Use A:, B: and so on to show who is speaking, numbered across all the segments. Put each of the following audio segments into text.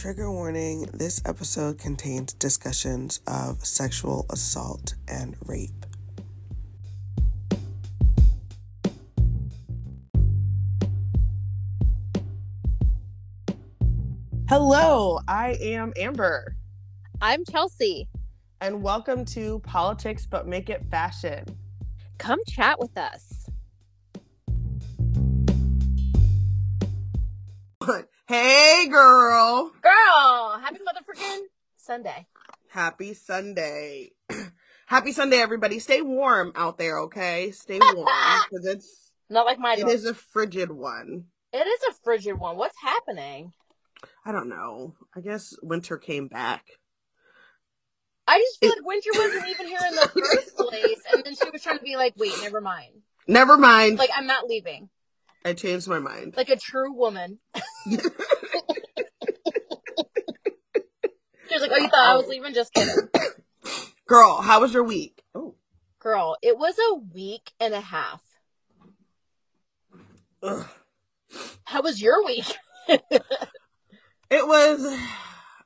A: Trigger warning this episode contains discussions of sexual assault and rape. Hello, I am Amber,
B: I'm Chelsea.
A: and welcome to Politics But Make It Fashion.
B: Come chat with us.
A: Hey, girl.
B: Girl, happy motherfucking Sunday.
A: Happy Sunday. Happy Sunday, everybody. Stay warm out there, okay? Stay warm because it's
B: Not like my
A: it
B: door.
A: is a frigid one.
B: It is a frigid one. What's happening?
A: I don't know. I guess winter came back.
B: I just feel
A: It-
B: like winter wasn't even here in the first place. And then she was trying to be like, wait, never mind.
A: Never mind.
B: Like, I'm not leaving.
A: I changed my mind.
B: Like a true woman. She was like, oh, you thought I was leaving? Just kidding.
A: Girl, how was your week? Oh.
B: Girl, it was a week and a half.
A: Ugh.
B: How was your week?
A: It was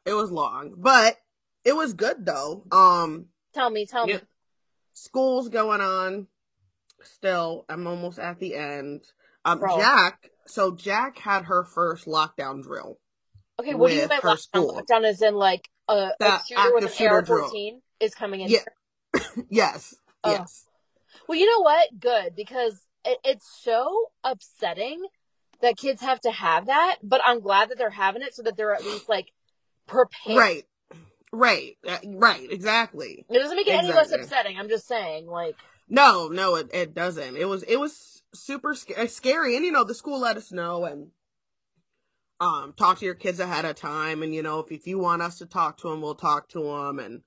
A: it was long, but it was good though. Um
B: tell me, tell me.
A: Yeah. school's going on still. I'm almost at the end. Um
B: Girl.
A: Jack, so Jack had her first lockdown drill.
B: Okay, what do you mean by lockdown?
A: school.
B: Lockdown is in like a, a shooter with an AR-14 is coming in.
A: Yeah. yes.
B: Oh.
A: Yes.
B: Well, you know what? Good because it, it's so upsetting that kids have to have that. But I'm glad that they're having it so that they're at least like prepared.
A: Right. Right. Uh, Right. Exactly.
B: It doesn't make it any less upsetting. I'm just saying, like,
A: No, no, it, it doesn't. It was it was super sc- scary, and you know the school let us know and um talk to your kids ahead of time, and you know if if you want us to talk to them, we'll talk to them and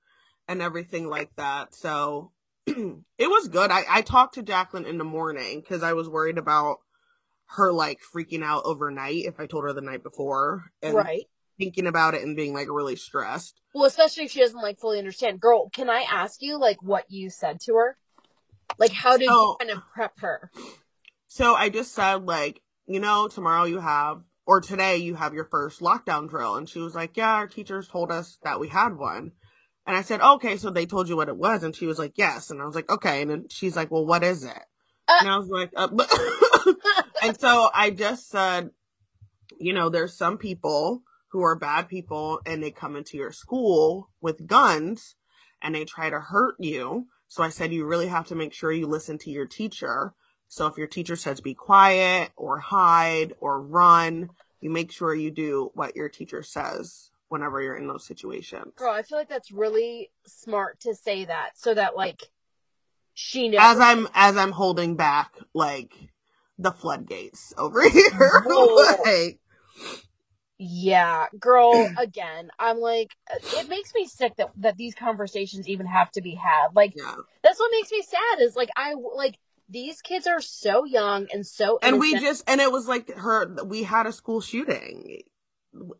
A: and everything like that. So it was good. I I talked to Jacqueline in the morning because I was worried about her like freaking out overnight if I told her the night before and
B: right.
A: thinking about it and being like really stressed.
B: Well, especially if she doesn't like fully understand. Girl, can I ask you like what you said to her? Like, how did
A: So-
B: you kind of prep her?
A: So I just said like, you know, tomorrow you have or today you have your first lockdown drill and she was like, "Yeah, our teachers told us that we had one." And I said, "Okay, so they told you what it was." And she was like, "Yes." And I was like, "Okay." And then she's like, "Well, what is it?"
B: Uh-
A: and I was like, uh, and so I just said, you know, there's some people who are bad people and they come into your school with guns and they try to hurt you. So I said, you really have to make sure you listen to your teacher. So if your teacher says be quiet or hide or run, you make sure you do what your teacher says whenever you're in those situations.
B: Girl, I feel like that's really smart to say that so that like she knows.
A: As I'm as I'm holding back like the floodgates over here. Like
B: Yeah, girl, again, I'm like, uh, it makes me sick that, that these conversations even have to be had. Like,
A: yeah.
B: that's what makes me sad is like, I, like, these kids are so young and so
A: and we just and it was like her we had a school shooting.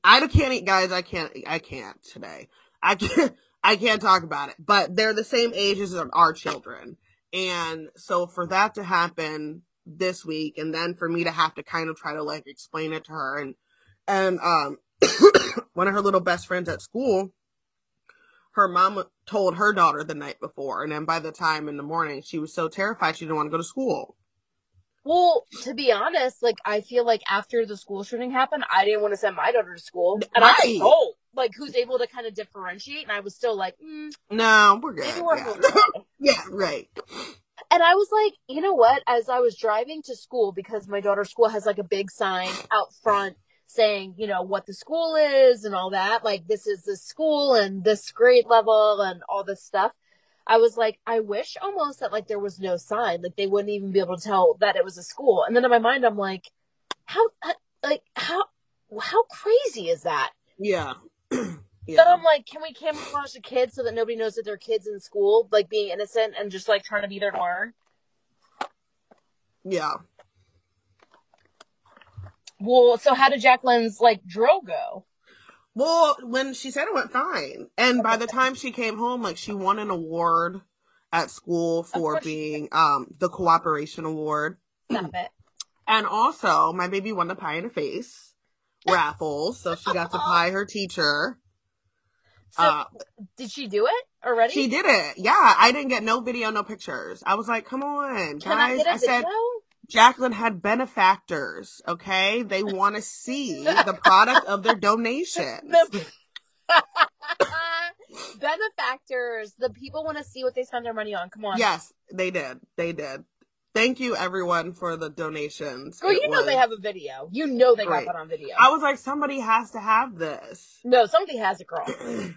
A: I can't eat guys. I can't i can't today. I can't i can't talk about it. But they're the same age as our children. And so for that to happen this week and then for me to have to kind of try to like explain it to her and and um one of her little best friends at school her mom told her daughter the night before and then by the time in the morning she was so terrified she didn't want to go to school
B: Well, to be honest, like, I feel like after the school shooting happened, I didn't want to send my daughter to school. And I
A: Right.
B: was told, like, who's able to kind of differentiate. And I was still like, mm,
A: no we're good yeah. Yeah, right.
B: And I was like, you know what? As I was driving to school, because my daughter's school has like a big sign out front saying, you know, what the school is and all that. Like, this is the school and this grade level and all this stuff. I was like, I wish almost that like there was no sign, like they wouldn't even be able to tell that it was a school. And then in my mind, I'm like, how, uh, like, how, how crazy is that?
A: Yeah.
B: But
A: yeah.
B: I'm like, can we camouflage the kids so that nobody knows that they're kids in school, like being innocent and just like trying to be there to learn?
A: Yeah.
B: Well, so how did Jacqueline's like drill go?
A: Well, when she said it went fine. And by the time she came home, like she won an award at school for being um the cooperation award.
B: Stop it.
A: And also my baby won the pie in the face, raffle, so she got to pie her teacher.
B: So
A: Uh,
B: did she do it already?
A: she did it. Yeah, I didn't get no video, no pictures. I was like, come on,
B: Can I
A: guys.
B: get a
A: I said
B: video?
A: Jacqueline had benefactors. Okay, they want to see the product of their donation.
B: The- Benefactors. The people want to see what they spend their money on. Come on.
A: Yes, they did. They did. Thank you, everyone, for the donations.
B: Girl,
A: It
B: you know
A: was-
B: they have a video. You know they
A: Right.
B: got that on video.
A: I was like, somebody has to have this.
B: no, somebody has it, girl.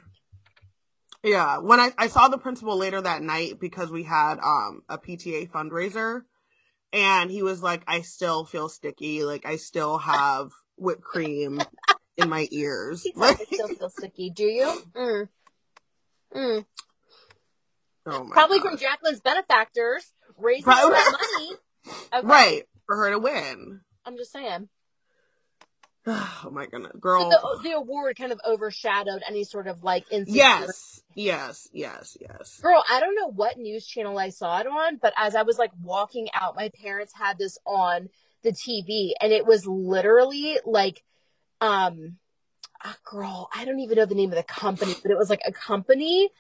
A: Yeah, when I, I saw the principal later that night because we had um a PTA fundraiser, and he was like, "I still feel sticky. Like I still have whipped cream in my ears."
B: He's like, I still feel sticky. Do you? Mm. Mm.
A: oh my
B: Probably
A: gosh.
B: from Jacqueline's benefactors raising that money. Okay.
A: right for her to win.
B: I'm just saying.
A: Oh my goodness,
B: So
A: girl.
B: the, the award kind of overshadowed any sort of like insecurity.
A: yes, yes, yes, yes.
B: Girl, I don't know what news channel I saw it on, but as I was like walking out, my parents had this on the TV and it was literally like, um, ah, girl, I don't even know the name of the company, but it was like a company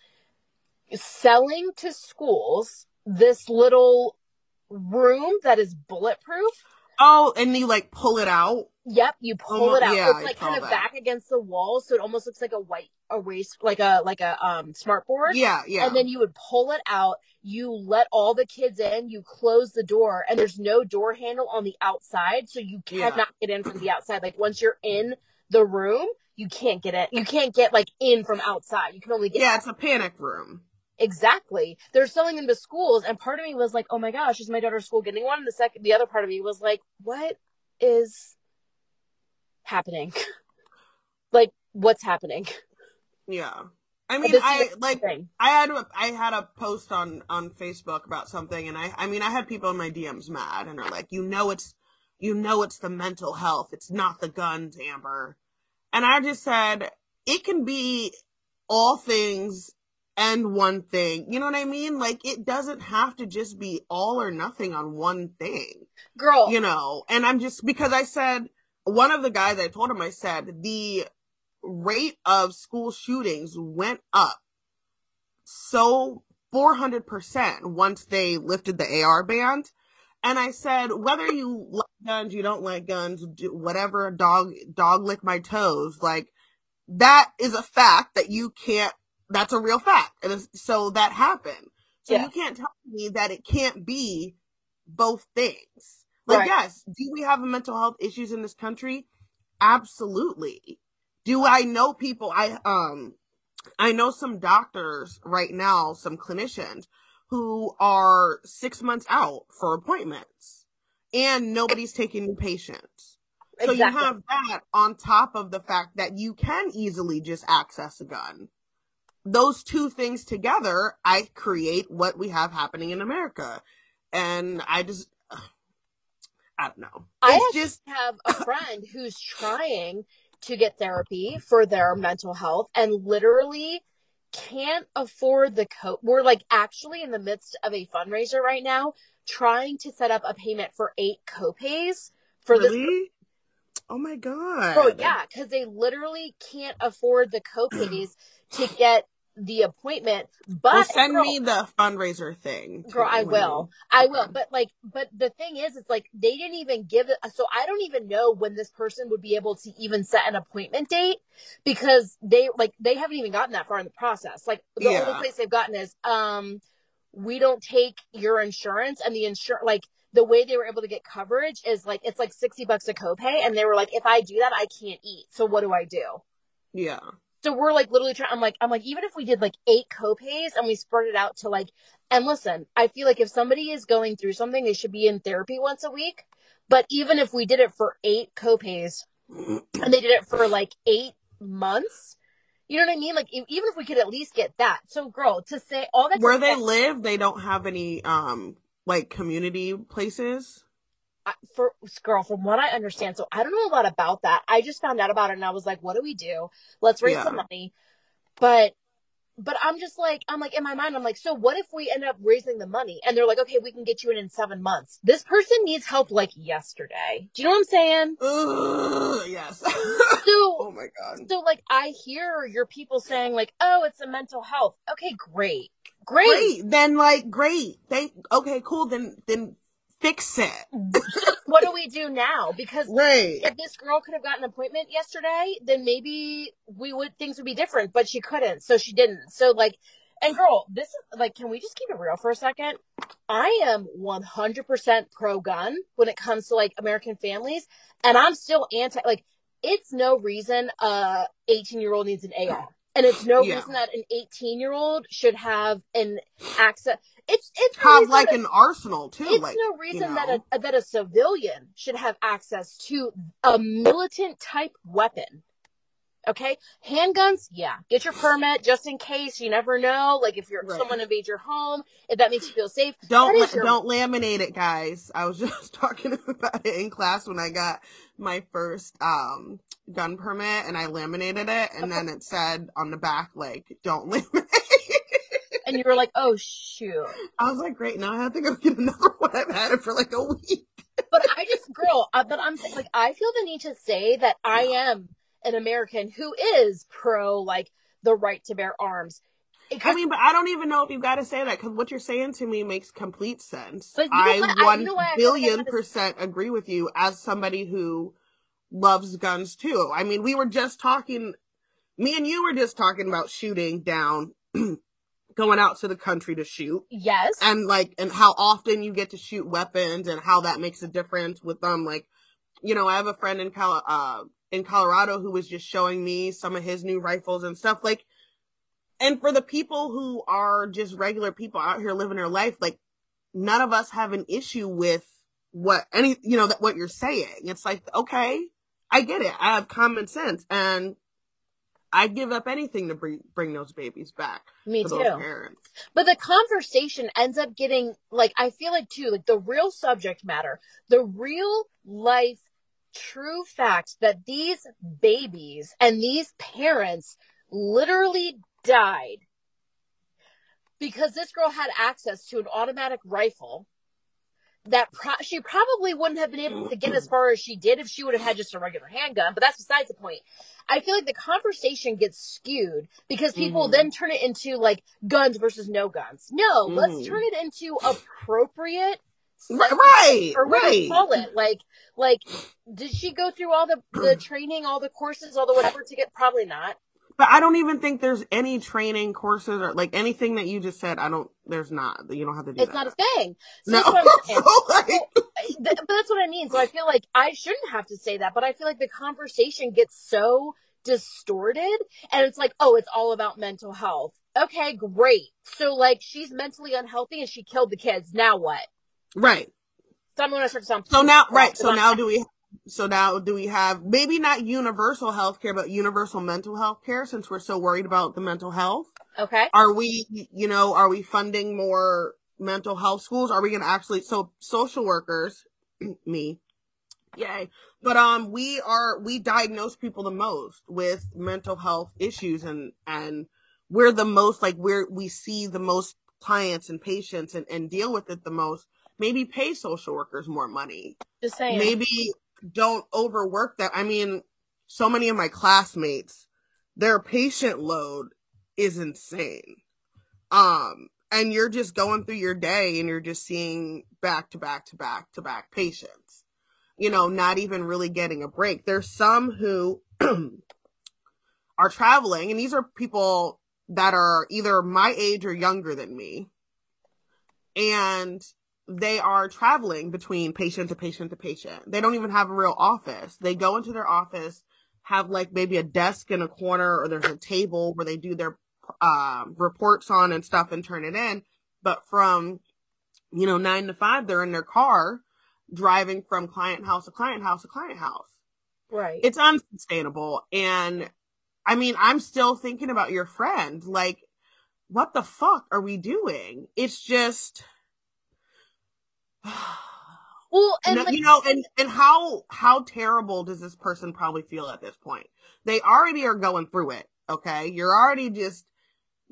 B: selling to schools this little room that is bulletproof.
A: Oh, and you like pull it out.
B: Yep, you pull it out.
A: yeah,
B: it's like kind of
A: that.
B: back against the wall, so it almost looks like a white erase, like a like a um smart board.
A: Yeah, yeah.
B: And then you would pull it out. You let all the kids in. You close the door, and there's no door handle on the outside, so you
A: Yeah.
B: cannot get in from the outside. Like once you're in the room, you can't get in. You can't get like in from outside. You can only get
A: yeah, it's a panic room.
B: exactly. They're selling them to schools, and part of me was like, "Oh my gosh, is my daughter's school getting one?" And the second, the other part of me was like, "What is happening? like, what's happening?"
A: Yeah. I mean, I like
B: thing.
A: I had a, I had a post on on Facebook about something, and I I mean I had people in my DMs mad, and are like, you know it's you know it's the mental health, it's not the guns, Amber, and I just said it can be all things and one thing. You know what I mean? Like it doesn't have to just be all or nothing on one thing
B: Girl,
A: you know, and I'm just because I said one of the guys I told him I said the rate of school shootings went up so 400% once they lifted the AR ban. And I said, whether you like guns, you don't like guns, do whatever, dog, dog lick my toes, like that is a fact that you can't, that's a real fact. And so that happened. So
B: Yeah.
A: you can't tell me that it can't be both things. Like,
B: Right.
A: yes, do we have mental health issues in this country? Absolutely. Do I know people? I, um, I know some doctors right now, some clinicians who are six months out for appointments and nobody's taking new patients. So
B: exactly.
A: you have that on top of the fact that you can easily just access a gun. Those two things together, I create what we have happening in America. And I just, I don't know.
B: I
A: It's
B: actually
A: just,
B: have a friend who's trying to get therapy for their mental health and literally can't afford the co we're like actually in the midst of a fundraiser right now trying to set up a payment for eight copays for this?
A: Oh my oh, God.
B: Oh yeah, because they literally can't afford the copays to get the appointment. But
A: Well, send
B: girl,
A: me the fundraiser thing.
B: girl, I will, I will.
A: Okay.
B: But like, but the thing is, it's like they didn't even give it. So I don't even know when this person would be able to even set an appointment date because they like they haven't even gotten that far in the process. Like the
A: Yeah.
B: only place they've gotten is um, we don't take your insurance, and the insur like. The way they were able to get coverage is like it's like sixty bucks a copay, and they were like, if I do that, I can't eat. So what do I do?
A: Yeah.
B: So we're like literally trying. I'm like, I'm like, even if we did like eight copays and we spread it out to like, and listen, I feel like if somebody is going through something, they should be in therapy once a week. But even if we did it for eight copays and they did it for like eight months, you know what I mean? Like, even if we could at least get that. So, girl, to say all that.
A: Where they live, they don't have any um like community places.
B: For girl, from what I understand, so I don't know a lot about that. I just found out about it and I was like, what do we do? Let's raise
A: Yeah.
B: some money. But but I'm just like, I'm like, in my mind, I'm like, so what if we end up raising the money? And they're like, okay, we can get you in in seven months. This person needs help like yesterday. Do you know what I'm saying?
A: Ugh, yes.
B: So,
A: oh my god.
B: so like, I hear your people saying like, oh, it's a mental health. Okay, great. Great.
A: Great. Then like great. They okay, cool. Then then fix it. Mm.
B: What do we do now? Because
A: Right.
B: if this girl could have gotten an appointment yesterday, then maybe we would things would be different, but she couldn't, so she didn't. So like and girl, this is like can we just keep it real for a second? I am 100% pro gun when it comes to like American families, and I'm still anti like it's no reason a 18-year-old needs an AR. And it's no
A: Yeah.
B: reason that an 18-year-old should have an access it's it's
A: Have
B: reason
A: like
B: that-
A: an arsenal too.
B: it's
A: like
B: no reason that
A: know.
B: a that a civilian should have access to a militant type weapon. Okay, handguns, yeah, get your permit just in case. You never know. Like if you're
A: Right.
B: someone invades your home, if that makes you feel safe.
A: Don't la-
B: your-
A: don't laminate it, guys. I was just talking about it in class when I got my first um gun permit, and I laminated it, and then it said on the back like "Don't laminate."
B: And you were like, oh shoot.
A: I was like, great. Now I have to go get another one. I've had it for like a week.
B: But I just, girl, uh, but I'm like, I feel the need to say that I am an American who is pro, like, the right to bear arms.
A: I mean, but I don't even know if you've got to say that because what you're saying to me makes complete sense.
B: But
A: I
B: what? I- you know what? I
A: billion percent agree with you as somebody who loves guns too. I mean, we were just talking, me and you were just talking about shooting down, going out to the country to shoot.
B: yes,
A: and like and how often you get to shoot weapons and how that makes a difference with them like you know i have a friend in Col- uh in colorado who was just showing me some of his new rifles and stuff like and for the people who are just regular people out here living their life like none of us have an issue with what any you know that what you're saying. It's like okay i get it. I have common sense and i'd give up anything to bring bring those babies back
B: me
A: to
B: too. But the conversation ends up getting like I feel like too like the real subject matter, the real life true fact that these babies and these parents literally died because this girl had access to an automatic rifle that pro- she probably wouldn't have been able to get as far as she did if she would have had just a regular handgun, but that's besides the point. I feel like the conversation gets skewed because people
A: Mhm.
B: then turn it into like guns versus no guns. No, let's
A: Mhm.
B: turn it into appropriate
A: right right
B: or what do you
A: right
B: call it? Like, like, did she go through all the the training, all the courses, all the whatever to get? Probably not.
A: But I don't even think there's any training courses or like anything that you just said. I don't. There's not. You don't have to do
B: It's
A: that.
B: not a thing. So
A: no.
B: that's what I'm saying.
A: So,
B: but that's what I mean. So I feel like I shouldn't have to say that, but I feel like the conversation gets so distorted and it's like, oh, it's all about mental health. Okay, great. So like she's mentally unhealthy and she killed the kids. Now what?
A: Right.
B: So gonna start to sound
A: So now, right. So now do we? So now do we have maybe not universal health care, but universal mental health care since we're so worried about the mental health?
B: okay.
A: Are we, you know, are we funding more mental health schools? Are we going to actually, so social workers, me, yay. But, um, we are, we diagnose people the most with mental health issues and, and we're the most, like, we're, we see the most clients and patients and, and deal with it the most. Maybe pay social workers more money.
B: Just saying.
A: Maybe don't overwork that. I mean, so many of my classmates, their patient load is insane. Um, and you're just going through your day and you're just seeing back to back to back to back patients, you know, not even really getting a break. There's some who are traveling, and these are people that are either my age or younger than me. And they are traveling between patient to patient to patient. They don't even have a real office. They go into their office, have like maybe a desk in a corner or there's a table where they do their um, reports on and stuff and turn it in. But from, you know, nine to five, they're in their car driving from client house to client house to client house.
B: right.
A: It's unsustainable. And I mean, I'm still thinking about your friend. Like, what the fuck are we doing? It's just.
B: well, and
A: No,
B: like,
A: you know, and and how how terrible does this person probably feel at this point? They already are going through it. Okay, you're already just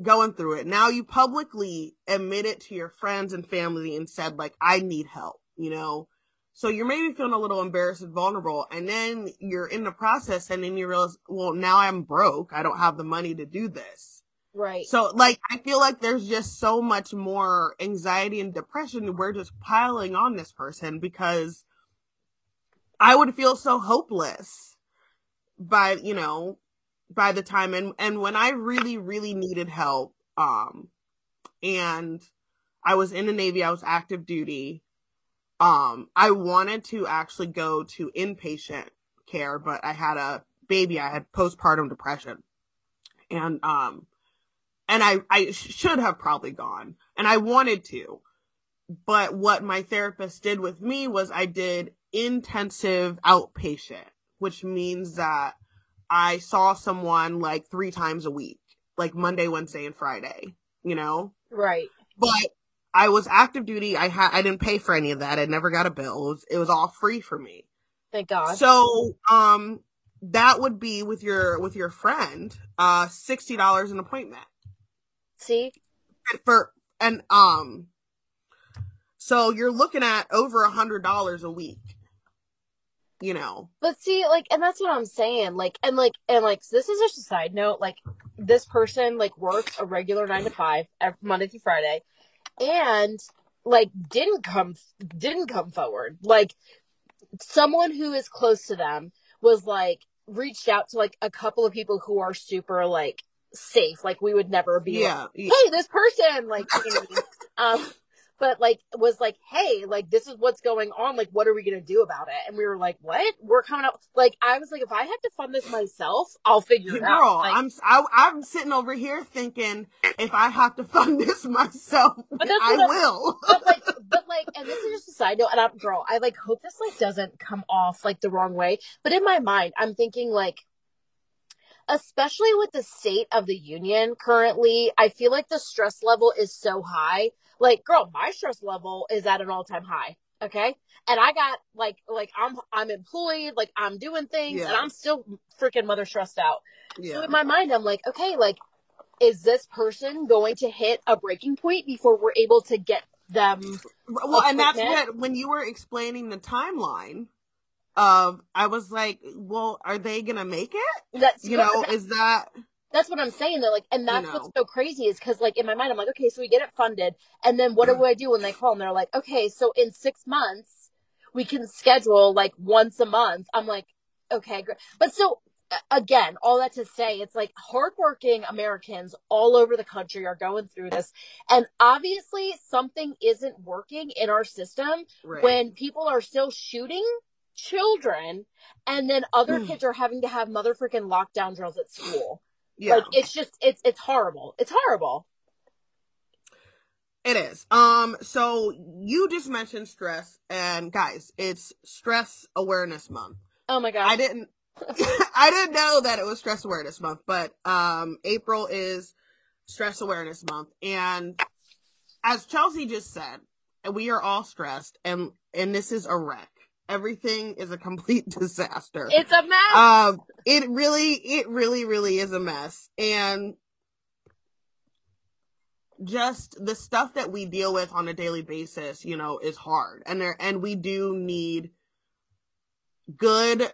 A: going through it. Now you publicly admit it to your friends and family and said, like, I need help, you know? So you're maybe feeling a little embarrassed and vulnerable. And then you're in the process and then you realize, well, now I'm broke. I don't have the money to do this.
B: Right.
A: So like, I feel like there's just so much more anxiety and depression. We're just piling on this person because I would feel so hopeless by, you know, by the time and and when I really really needed help um and I was in the Navy, I was active duty. Um I wanted to actually go to inpatient care, but I had a baby, I had postpartum depression. And um and I I should have probably gone and I wanted to. But what my therapist did with me was I did intensive outpatient, which means that I saw someone like three times a week, like Monday, Wednesday, and Friday, you know?
B: Right.
A: But I was active duty. I had I didn't pay for any of that. I never got a bill. It was, it was all free for me.
B: Thank God.
A: So, um, that would be with your with your friend, uh, sixty dollars an appointment.
B: See?
A: And For and um, so you're looking at over a hundred dollars a week you know.
B: But see, like, and that's what I'm saying. Like, and like, and like, this is just a side note. Like, this person like works a regular nine to five every, Monday through Friday, and like didn't come didn't come forward. Like, someone who is close to them was like reached out to like a couple of people who are super like safe. Like, we would never be
A: yeah,
B: like,
A: yeah.
B: hey, this person, like, you know I um but like was like, hey, like this is what's going on. Like, what are we gonna do about it? And we were like, what? We're coming up. Like, I was like, if I have to fund this myself, I'll figure it out. Like,
A: I'm I, I'm sitting over here thinking if I have to fund this myself,
B: But that's
A: I will.
B: but like, but like, and this is just a side note. And I'm girl, I like hope this like doesn't come off like the wrong way. But in my mind, I'm thinking like. Especially with the state of the union currently, I feel like the stress level is so high. Like, girl, my stress level is at an all time high. Okay. And I got like, like I'm, I'm employed, like I'm doing things and I'm still freaking mother stressed out. So in my mind, I'm like, okay, like, is this person going to hit a breaking point before we're able to get them?
A: Well, and that's what when you were explaining the timeline of, I was like, well, are they gonna make it?
B: That's
A: You know,
B: that-
A: is that
B: that's what I'm saying though. Like, and that's
A: know.
B: what's so crazy is because like in my mind, I'm like, okay, so we get it funded, and then what do I do when they call and they're like, okay, so in six months we can schedule like once a month. I'm like, okay, great. But so again, all that to say, it's like hardworking Americans all over the country are going through this, and obviously something isn't working in our system
A: right?
B: when people are still shooting children and then other
A: Mm.
B: kids are having to have mother freaking lockdown drills at school.
A: yeah.
B: Like it's just it's it's horrible. It's horrible.
A: It is. Um, so you just mentioned stress, and guys, it's Stress Awareness Month.
B: Oh my god.
A: I didn't, I didn't know that it was Stress Awareness Month, but um, April is Stress Awareness Month, and as Chelsea just said, we are all stressed, and and this is a wreck. Everything is a complete disaster.
B: It's a mess.
A: um, it really, it really, really is a mess, and just the stuff that we deal with on a daily basis, you know, is hard. And there and we do need good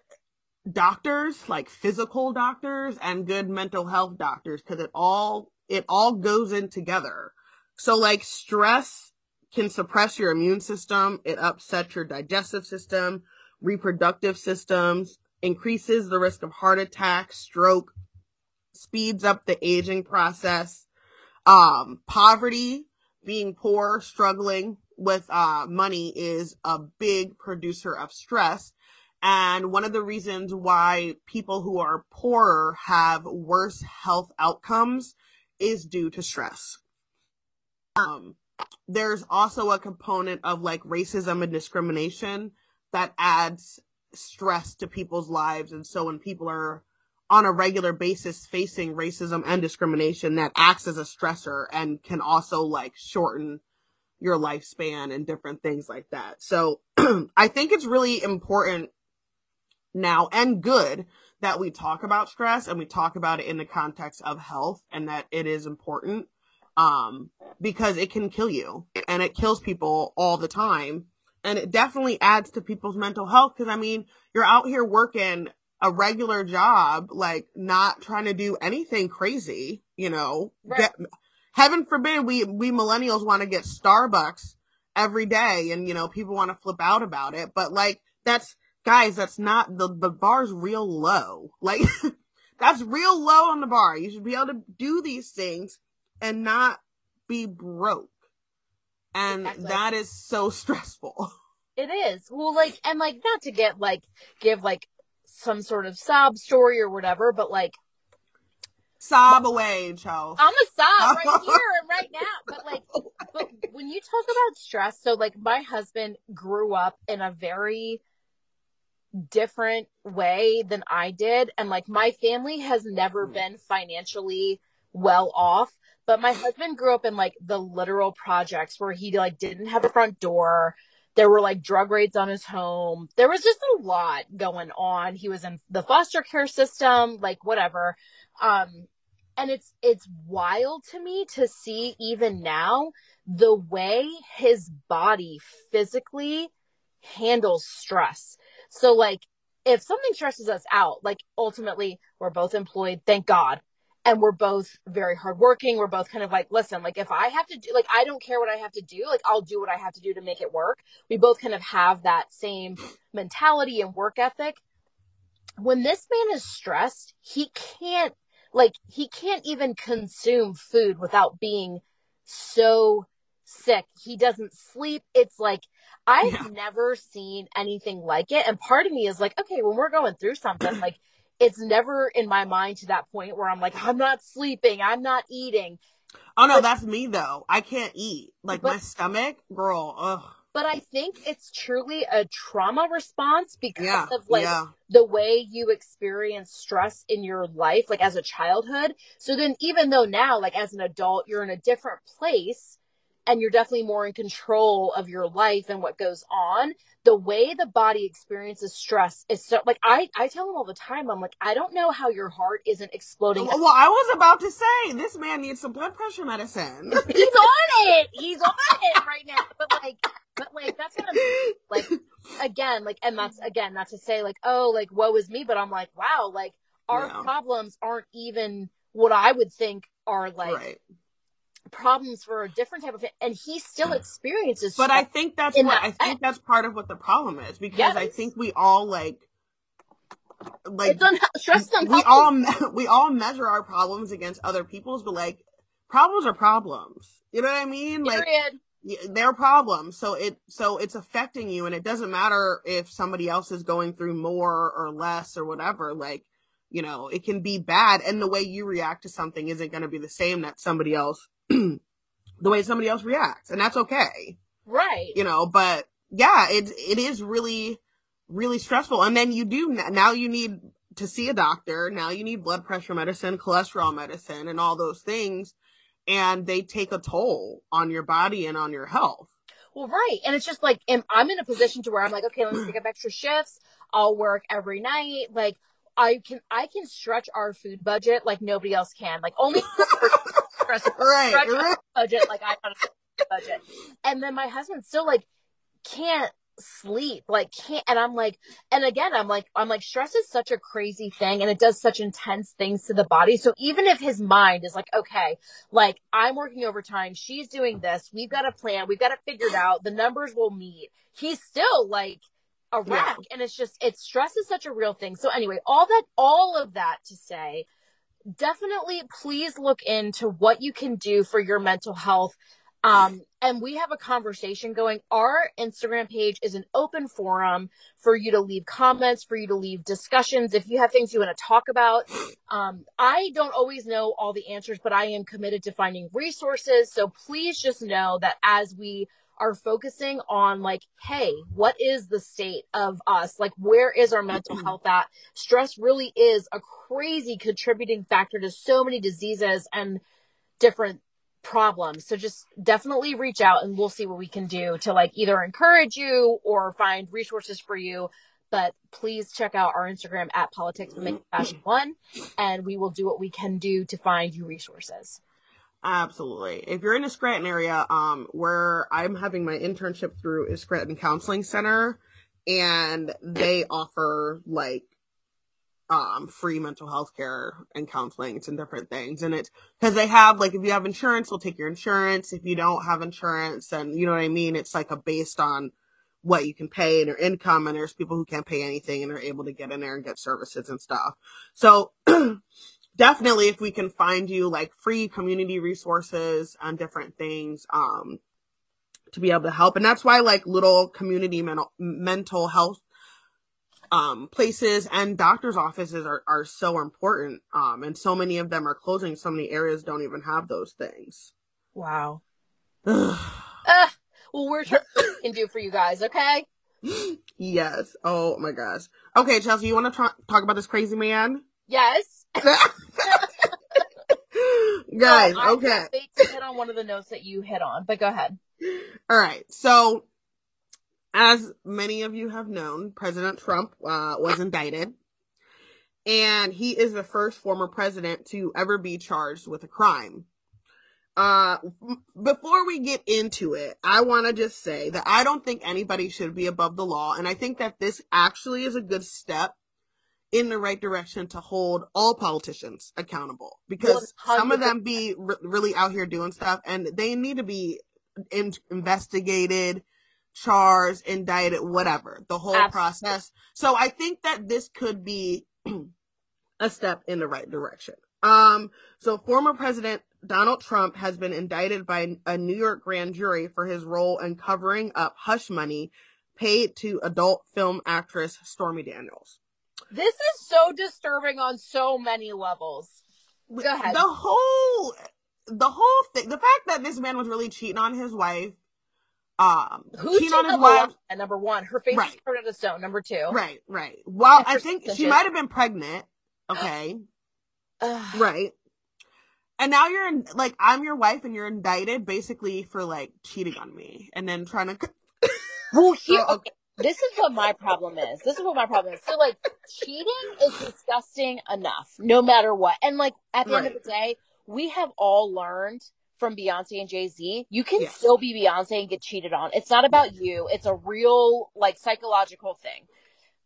A: doctors, like physical doctors and good mental health doctors cuz it all it all goes in together. So like stress can suppress your immune system, it upsets your digestive system, reproductive systems, increases the risk of heart attack, stroke, speeds up the aging process. Um poverty being poor struggling with uh money is a big producer of stress. And one of the reasons why people who are poorer have worse health outcomes is due to stress. Um there's also a component of like racism and discrimination that adds stress to people's lives and so when people are on a regular basis facing racism and discrimination that acts as a stressor and can also like shorten your lifespan and different things like that. So I think it's really important now and good that we talk about stress and we talk about it in the context of health and that it is important um because it can kill you and it kills people all the time. And it definitely adds to people's mental health because i mean you're out here working a regular job like not trying to do anything crazy you know?
B: Right.
A: get, heaven forbid we we millennials want to get starbucks every day and you know people want to flip out about it. But like that's guys that's not the the bar's real low. Like that's real low on the bar. You should be able to do these things and not be broke and
B: Exactly.
A: that is so stressful
B: It is. Well, like, and like, not to get like, give like some sort of sob story or whatever, but like,
A: sob away Charles.
B: I'm a sob right here and right now. But like, but when you talk about stress, so like, my husband grew up in a very different way than I did. And like, my family has never hmm. been financially well off. But my husband grew up in like the literal projects where he like didn't have a front door. There were like drug raids on his home. There was just a lot going on. He was in the foster care system, like whatever. Um, and it's it's wild to me to see even now the way his body physically handles stress. So like if something stresses us out, like ultimately we're both employed, thank God. And we're both very hardworking. We're both kind of like, listen, like if I have to do, like I don't care what I have to do, like I'll do what I have to do to make it work. We both kind of have that same mentality and work ethic. When this man is stressed, he can't like he can't even consume food without being so sick. He doesn't sleep. It's like I've
A: Yeah.
B: never seen anything like it. And part of me is like, okay, when we're going through something, like it's never in my mind to that point where I'm like, I'm not sleeping, I'm not eating.
A: oh no
B: but-
A: that's me though i can't eat like
B: But-
A: my stomach girl ugh
B: But I think it's truly a trauma response because
A: yeah
B: of like
A: yeah
B: the way you experience stress in your life, like as a childhood. So then, even though now, like as an adult, you're in a different place and you're definitely more in control of your life and what goes on, the way the body experiences stress is so like I, I tell him all the time, I'm like, I don't know how your heart isn't exploding.
A: well i was about to say this man needs some blood pressure medicine
B: He's on it. He's on it right now. But like, but like, that's what I'm like again like and that's again not to say like oh like woe is me but i'm like wow like our
A: No.
B: problems aren't even what i would think are like
A: right
B: problems for a different type of and he still experiences
A: But I think that's what
B: that
A: I think that's part of what the problem is because I think we all like like
B: it's un-
A: we all me- we all measure our problems against other people's, but like problems are problems. You know what I mean? Like
B: period
A: y- they're problems, so it so it's affecting you, and it doesn't matter if somebody else is going through more or less or whatever. Like you know, it can be bad, and the way you react to something isn't going to be the same that somebody else. the way somebody else reacts and that's okay.
B: Right.
A: You know but yeah it it is really really stressful. And then you do now you need to see a doctor. Now you need blood pressure medicine cholesterol medicine and all those things. And they take a toll on your body and on your health.
B: Well right. And it's just like am- i'm in a position to where i'm like okay let me pick up extra shifts. I'll work every night. Like i can i can stretch our food budget like nobody else can. Like only stress
A: right,
B: stretch
A: right.
B: budget like I got a budget. And then my husband still like can't sleep, like can't and I'm like and again I'm like I'm like stress is such a crazy thing and it does such intense things to the body. So even if his mind is like, okay, like I'm working overtime, she's doing this, we've got a plan, we've got it figured out, the numbers will meet, he's still like a
A: Yeah.
B: wreck. And it's just it's stress is such a real thing. So anyway, all that all of that to say definitely please look into what you can do for your mental health. Um, and we have a conversation going. Our Instagram page is an open forum for you to leave comments, for you to leave discussions. If you have things you want to talk about, um, I don't always know all the answers, but I am committed to finding resources. So please just know that as we are focusing on like, hey, what is the state of us? Like, where is our mental mm-hmm. health at? Stress really is a crazy contributing factor to so many diseases and different problems. So just definitely reach out and we'll see what we can do to like either encourage you or find resources for you. but please check out our Instagram at politics with fashion one, and we will do what we can do to find you resources.
A: Absolutely. If you're in the Scranton area, um, where I'm having my internship through is Scranton Counseling Center, and they offer like um free mental health care and counseling and different things and it's because they have like if you have insurance they'll take your insurance. If you don't have insurance and you know what i mean? It's like a based on what you can pay and your income and there's people who can't pay anything and are able to get in there and get services and stuff. So definitely if we can find you like free community resources and different things um to be able to help. And that's why like little community mental mental health um places and doctors offices are, are so important um and so many of them are closing. So many areas don't even have those things.
B: Wow. Uh, well we're trying to do for you guys okay?
A: Yes. Oh my gosh. Okay chelsea you want to talk about this crazy man?
B: Yes
A: guys no, okay
B: to hit on one of the notes that you hit on but go ahead
A: all right so as many of you have known, President Trump uh, was indicted, and he is the first former president to ever be charged with a crime. Uh, before we get into it, I want to just say that I don't think anybody should be above the law, and I think that this actually is a good step in the right direction to hold all politicians accountable because 100%. some of them be really out here doing stuff and they need to be in- investigated charged, indicted, whatever, the whole Absolutely. process. So I think that this could be a step in the right direction. Um, so former President Donald Trump has been indicted by a New York grand jury for his role in covering up hush money paid to adult film actress Stormy Daniels.
B: This is so disturbing on so many levels. Go ahead.
A: The whole the whole thing, the fact that this man was really cheating on his wife um
B: who cheated on his wife and number one her face right. is turned into stone. Number two.
A: Right right. Well i think she might have been pregnant okay? Right. And now you're in like i'm your wife and you're indicted basically for like cheating on me and then trying to
B: well here okay. This is what my problem is this is what my problem is so like cheating is disgusting enough no matter what and like at the right. end of the day we have all learned from Beyonce and Jay Z, you can yes. still be Beyonce and get cheated on. It's not about you. It's a real like psychological thing.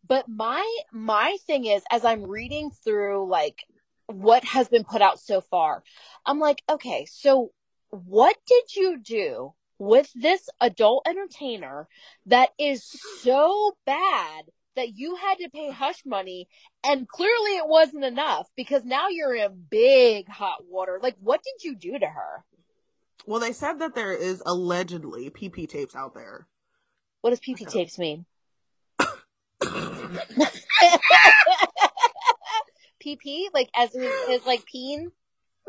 B: But my my thing is as I'm reading through like what has been put out so far, I'm like, okay, so what did you do with this adult entertainer that is so bad that you had to pay hush money and clearly it wasn't enough because now you're in big hot water. Like what did you do to her?
A: Well, they said that there is allegedly PP tapes out there.
B: What does PP tapes mean? PP, like as in his like peen.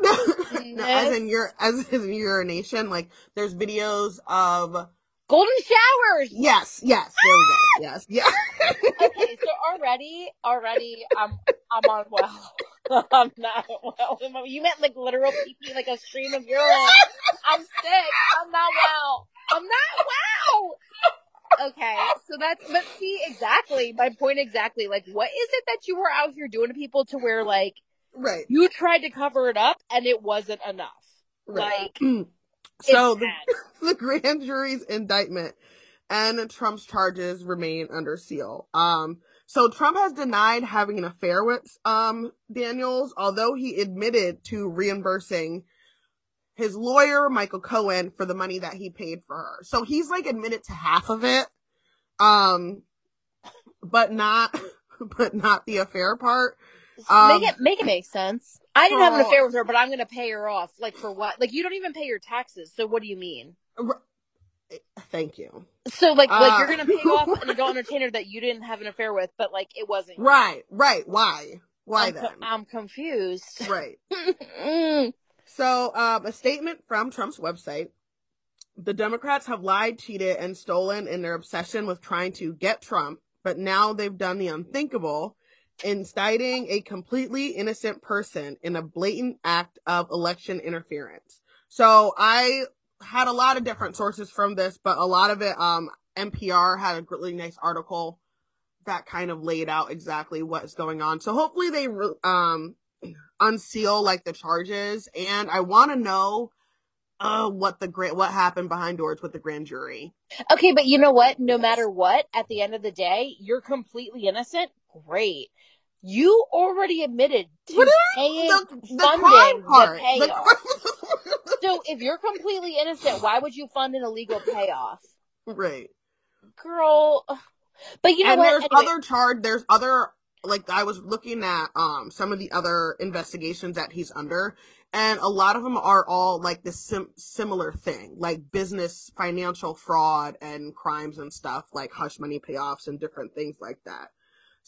A: no, as in your as in urination. Like there's videos of
B: golden showers.
A: Yes, yes, there we go. Yes, yeah.
B: okay, so already, already, I'm I'm on well. I'm not well. You meant like literal pee like a stream of urine. I'm sick. I'm not well. I'm not well. Okay, so that's but see exactly my point exactly. Like, what is it that you were out here doing to people to where like,
A: right?
B: You tried to cover it up and it wasn't enough. Right. Like,
A: so the, the grand jury's indictment and Trump's charges remain under seal. Um, so Trump has denied having an affair with um, Daniels, although he admitted to reimbursing his lawyer Michael Cohen for the money that he paid for her. So he's like admitted to half of it, um, but not but not the affair part.
B: Um, make it make it make sense. I didn't have an affair with her, but I'm going to pay her off. Like for what? Like you don't even pay your taxes. So what do you mean?
A: Thank you.
B: So like uh, like you're gonna pay off an adult entertainer that you didn't have an affair with, but like it wasn't
A: right, right. Why? Why
B: I'm
A: then?
B: Co- I'm confused.
A: Right. so um, a statement from Trump's website. The Democrats have lied, cheated, and stolen in their obsession with trying to get Trump, but now they've done the unthinkable, inciting a completely innocent person in a blatant act of election interference. So I had a lot of different sources from this, but a lot of it, um, NPR had a really nice article that kind of laid out exactly what's going on. So hopefully they um unseal like the charges and I want to know uh what the grand what happened behind doors with the grand jury.
B: Okay, but you know what? No matter what, at the end of the day, you're completely innocent. Great. You already admitted to paying
A: the, the
B: funding
A: part.
B: the payoff.
A: The-
B: so if you're completely innocent, why would you fund an illegal payoff?
A: right.
B: Girl. But you know
A: and
B: what?
A: there's
B: Anyway,
A: other charge there's other like I was looking at um some of the other investigations that he's under and a lot of them are all like the sim- similar thing like business financial fraud and crimes and stuff like hush money payoffs and different things like that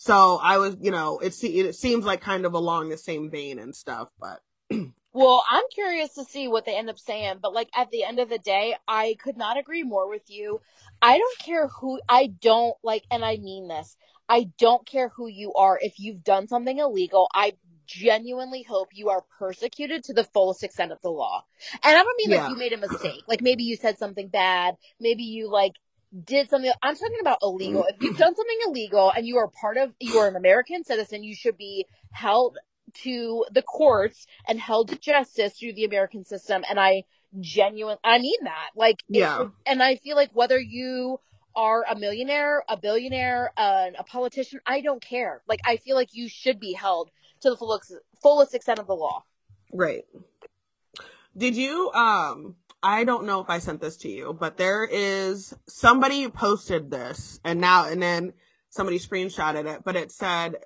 A: so i was you know it, se- it seems like kind of along the same vein and stuff but
B: Well, I'm curious to see what they end up saying, but like at the end of the day, I could not agree more with you. I don't care who, I don't like, and I mean this, I don't care who you are. If you've done something illegal, I genuinely hope you are persecuted to the fullest extent of the law. And I don't mean
A: Yeah.
B: like you made a mistake, like maybe you said something bad, maybe you like did something. I'm talking about illegal. If you've done something illegal and you are part of, you are an American citizen, you should be held to the courts and held to justice through the American system. And I genuine, I mean that. Like, it-
A: Yeah.
B: and I feel like whether you are a millionaire, a billionaire, uh, a politician, I don't care. Like, I feel like you should be held to the fullest, fullest extent of the law.
A: Right. Did you um I don't know if I sent this to you, but there is somebody posted this and now and then somebody screenshotted it, but it said,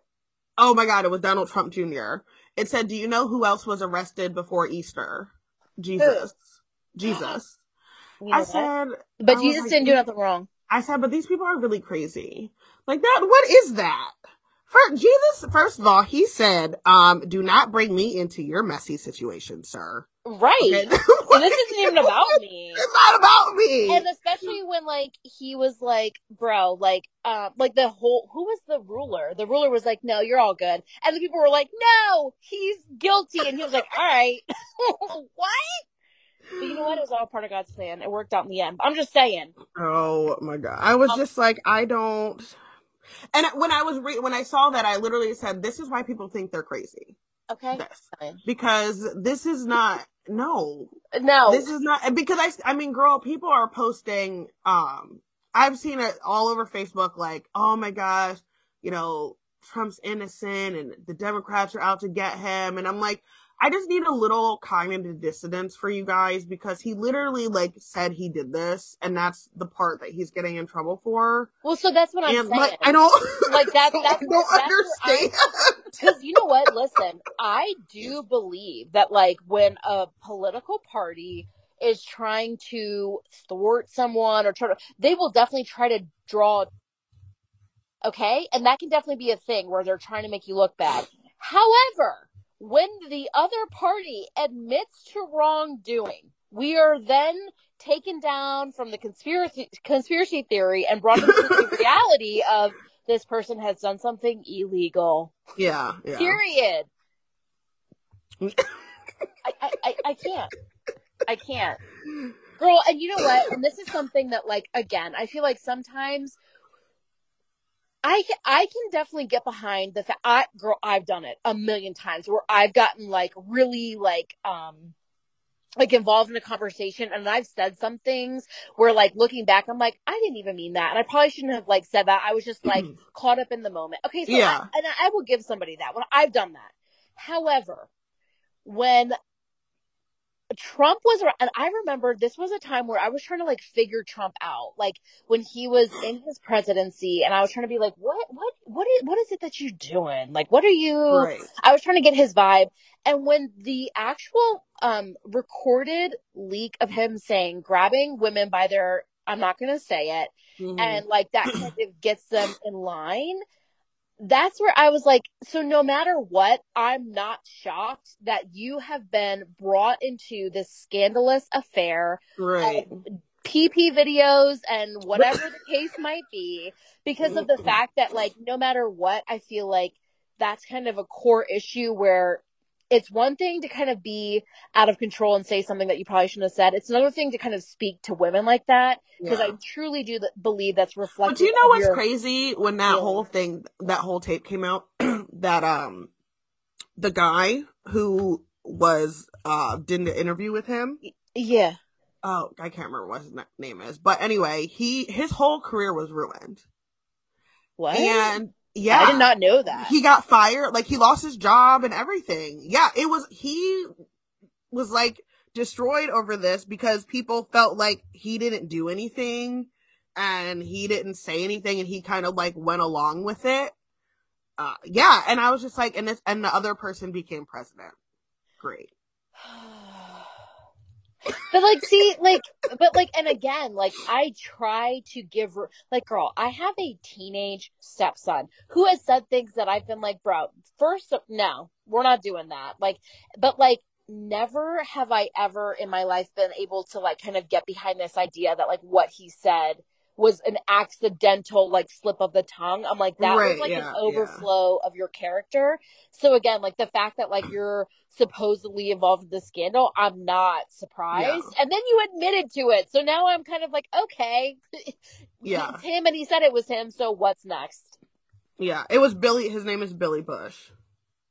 A: "Oh my god, it was Donald Trump Jr." It said, "Do you know who else was arrested before Easter?" Jesus. Jesus.
B: You know
A: I said,
B: but
A: I
B: Jesus
A: like,
B: didn't do nothing wrong.
A: I said, but these people are really crazy. Like that, what is that? For Jesus, first of all, he said, um, do not bring me into your messy situation, sir.
B: Right.
A: Okay?
B: And this isn't even about me.
A: It's not about me.
B: and especially when like he was like bro like um like the whole who was the ruler? The ruler was like no you're all good. And the people were like no he's guilty. And he was like all right. What? But you know what? It was all part of god's plan. It worked out in the end. I'm just saying.
A: Oh my god, I was just like, I don't. And when I was re- when I saw that, I literally said, "This is why people think they're crazy."
B: okay.
A: This. Because this is not no.
B: No.
A: This is not because I I mean girl people are posting um I've seen it all over Facebook like oh my gosh you know Trump's innocent and the Democrats are out to get him. And I'm like I just need a little cognitive dissonance for you guys because he literally like said he did this and that's the part that he's getting in trouble for
B: well so that's what i'm
A: and
B: saying
A: like I don't
B: Like, that-
A: so
B: that's
A: I don't
B: that's
A: understand
B: Because you know what? Listen, I do believe that, like, when a political party is trying to thwart someone or try to, they will definitely try to draw. Okay, and that can definitely be a thing where they're trying to make you look bad. However, when the other party admits to wrongdoing, we are then taken down from the conspiracy conspiracy theory and brought into the reality of this person has done something illegal.
A: yeah yeah
B: Period. I, I, I, I can't. I can't. Girl, and you know what? And this is something that, like, again, I feel like sometimes I, I can definitely get behind the fact, I, girl, I've done it a million times where I've gotten, like, really, like, um, like involved in a conversation and I've said some things where like looking back, I'm like, I didn't even mean that. And I probably shouldn't have like said that. I was just like caught up in the moment. Okay. So
A: Yeah.
B: I, and I will give somebody that when I've done that. However, when Trump was around, and I remember this was a time where I was trying to like figure Trump out, like when he was in his presidency, and I was trying to be like, what, what, what is, what is it that you're doing? Like, what are you?
A: right
B: I was trying to get his vibe. And when the actual um recorded leak of him saying grabbing women by their I'm not gonna say it,
A: Mhm.
B: and like that kind of gets them in line, that's where I was like, so no matter what, I'm not shocked that you have been brought into this scandalous affair
A: right.
B: PP videos and whatever the case might be because of the mm-hmm. fact that like no matter what I feel like that's kind of a core issue where it's one thing to kind of be out of control and say something that you probably shouldn't have said. It's another thing to kind of speak to women like that because
A: Yeah.
B: I truly do th- believe that's reflective.
A: But do you know what's
B: your-
A: crazy? When that
B: Yeah.
A: whole thing, that whole tape came out, that um, the guy who was uh did an interview with him.
B: Yeah.
A: Oh, I can't remember what his name is, but anyway, he his whole career was ruined,
B: What?
A: and yeah,
B: I did not know that.
A: he got fired. Like he lost his job and everything. Yeah, it was he was like destroyed over this because people felt like he didn't do anything and he didn't say anything and he kind of like went along with it. Uh, yeah, and I was just like, and this, and the other person became president. Great.
B: but like see like but like and again like i try to give like girl i have a teenage stepson who has said things that i've been like bro first no we're not doing that. Like but like never have i ever in my life been able to like kind of get behind this idea that like what he said was an accidental like slip of the tongue i'm like that
A: Right,
B: was like
A: yeah,
B: an
A: yeah.
B: overflow of your character so again like the fact that like you're supposedly involved in the scandal, I'm not surprised. And then you admitted to it. So now I'm kind of like, okay.
A: Yeah.
B: It's him and he said it was him, so what's next?
A: Yeah, it was Billy. His name is Billy Bush.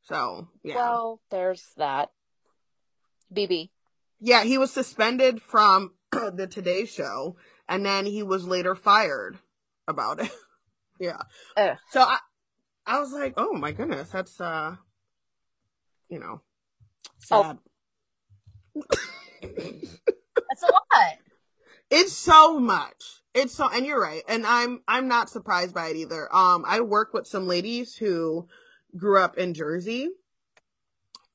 A: So yeah,
B: Well, there's that. BB.
A: yeah, he was suspended from the Today Show, and then he was later fired about it. yeah.
B: Ugh.
A: So I, I was like, oh my goodness, that's uh, you know,
B: Oh.
A: sad.
B: That's a lot.
A: It's so much. It's so, and you're right. And I'm, I'm not surprised by it either. Um, I work with some ladies who grew up in Jersey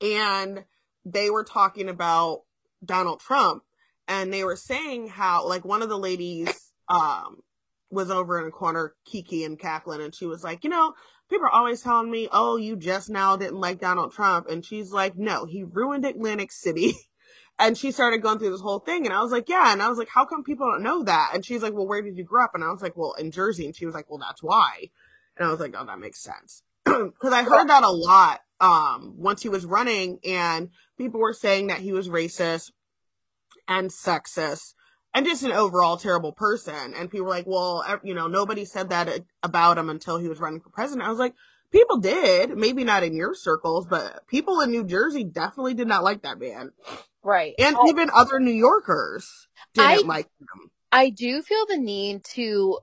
A: and they were talking about Donald Trump and they were saying how, like, one of the ladies, um, was over in a corner, Kiki and cackling, and she was like, you know, people are always telling me, oh, you just now didn't like Donald Trump. And she's like, no, he ruined Atlantic City. And she started going through this whole thing. And I was like, yeah. And I was like, how come people don't know that? And she's like, well, where did you grow up? And I was like, well, in Jersey. And she was like, well, that's why. And I was like, oh, that makes sense. Cause I heard that a lot, um, once he was running and people were saying that he was racist and sexist and just an overall terrible person. And people were like, well, you know, nobody said that about him until he was running for president. I was like, people did, maybe not in your circles, but people in New Jersey definitely did not like that man.
B: Right.
A: And
B: Oh,
A: even other New Yorkers didn't
B: I-
A: like him.
B: I do feel the need to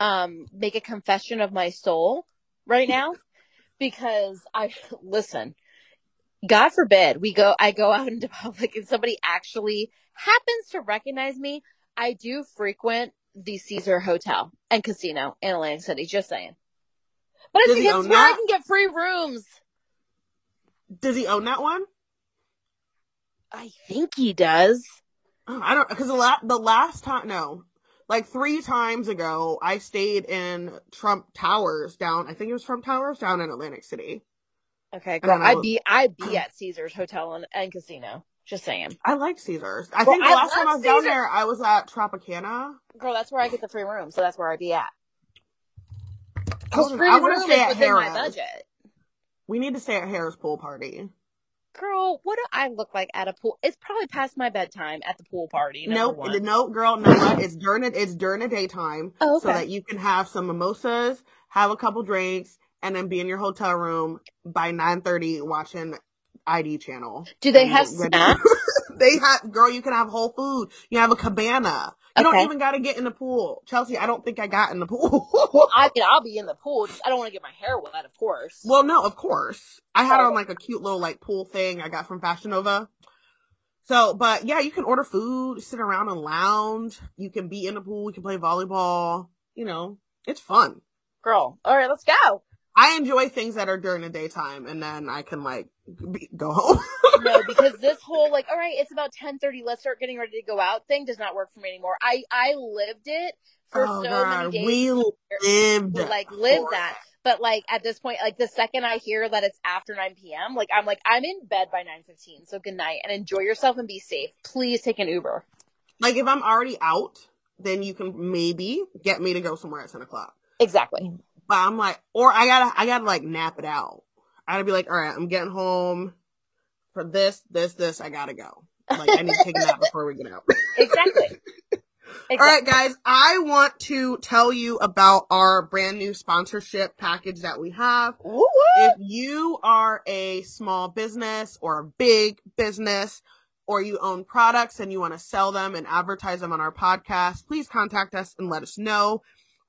B: um make a confession of my soul right now because I listen. God forbid we go I go out into public and somebody actually happens to recognize me. I do frequent the Caesar Hotel and Casino in Atlantic City, just saying. But it's
A: he
B: because
A: own
B: I can get free rooms.
A: Does he own that one?
B: I think he does.
A: Oh, I don't, cause the, la- the last time, no, like three times ago, I stayed in Trump Towers down, I think it was Trump Towers down in Atlantic City.
B: Okay,
A: And
B: girl.
A: I
B: I'd be I'd be at Caesar's Hotel and, and Casino. Just saying.
A: I like Caesars. I
B: Well,
A: think the
B: I
A: last time I was down there, I was at Tropicana.
B: Girl, that's where I get the free room, so that's where I'd be at. Because free
A: I
B: room
A: stay
B: is
A: at
B: within my budget.
A: We need to stay at Harrah's pool party.
B: Girl, what do I look like at a pool? It's probably past my bedtime at the pool party. number
A: Nope, no, girl, no. It's during it. It's during the daytime,
B: Oh,
A: so that you can have some mimosas, have a couple drinks, and then be in your hotel room by nine thirty watching ID channel.
B: Do they have snacks?
A: they have, girl. You can have whole food. You have a cabana. You
B: Okay.
A: don't even got to get in the pool, Chelsea. I don't think I got in the pool.
B: I mean, I'll be in the pool. Just I don't want to get my hair wet, of course.
A: well, no, of course. I had
B: Oh.
A: on like a cute little like pool thing I got from Fashion Nova. So, but yeah, you can order food, sit around and lounge. You can be in the pool. You can play volleyball. You know, it's fun.
B: Girl, all right, let's go.
A: I enjoy things that are during the daytime, and then I can like be, go home.
B: no, because this whole like, all right, it's about ten thirty. Let's start getting ready to go out thing does not work for me anymore. I I lived it for
A: oh
B: so
A: god,
B: many days.
A: we lived
B: like live
A: for
B: that. But like at this point, like the second I hear that it's after 9 p.m., like I'm like I'm in bed by 9:15. So good night and enjoy yourself and be safe. Please take an Uber.
A: Like if I'm already out, then you can maybe get me to go somewhere at ten o'clock.
B: Exactly.
A: But I'm like, or I gotta, I gotta like nap it out. I gotta be like, all right, I'm getting home. for this, this, this, I gotta go. Like I need to take a nap before we get out.
C: Exactly.
A: All right, guys, I want to tell you about our brand new sponsorship package that we have.
C: Woo-woo.
A: If you are a small business or a big business, or you own products and you want to sell them and advertise them on our podcast, please contact us and let us know.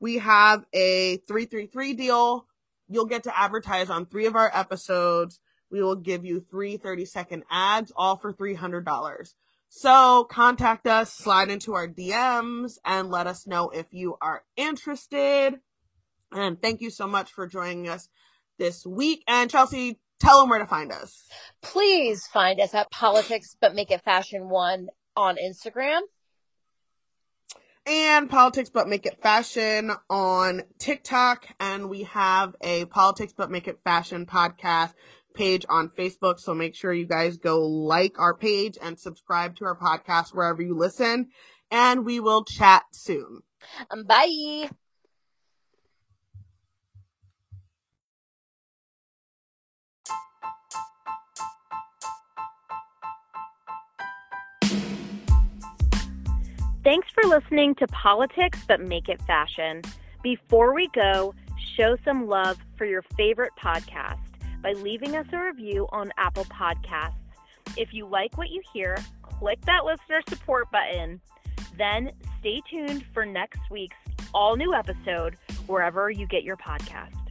A: We have a 333 deal. You'll get to advertise on three of our episodes. We will give you three 30 second ads, all for $300. So contact us, slide into our DMs, and let us know if you are interested. And thank you so much for joining us this week. And Chelsea, tell them where to find us.
C: Please find us at Politics But Make It Fashion One on Instagram.
A: And Politics But Make It Fashion on TikTok. And we have a Politics But Make It Fashion podcast page on Facebook. So make sure you guys go like our page and subscribe to our podcast wherever you listen. And we will chat soon.
C: Um, bye.
B: Thanks for listening to Politics But Make It Fashion. Before we go, show some love for your favorite podcast by leaving us a review on Apple Podcasts. If you like what you hear, click that listener support button. Then stay tuned for next week's all new episode wherever you get your podcasts.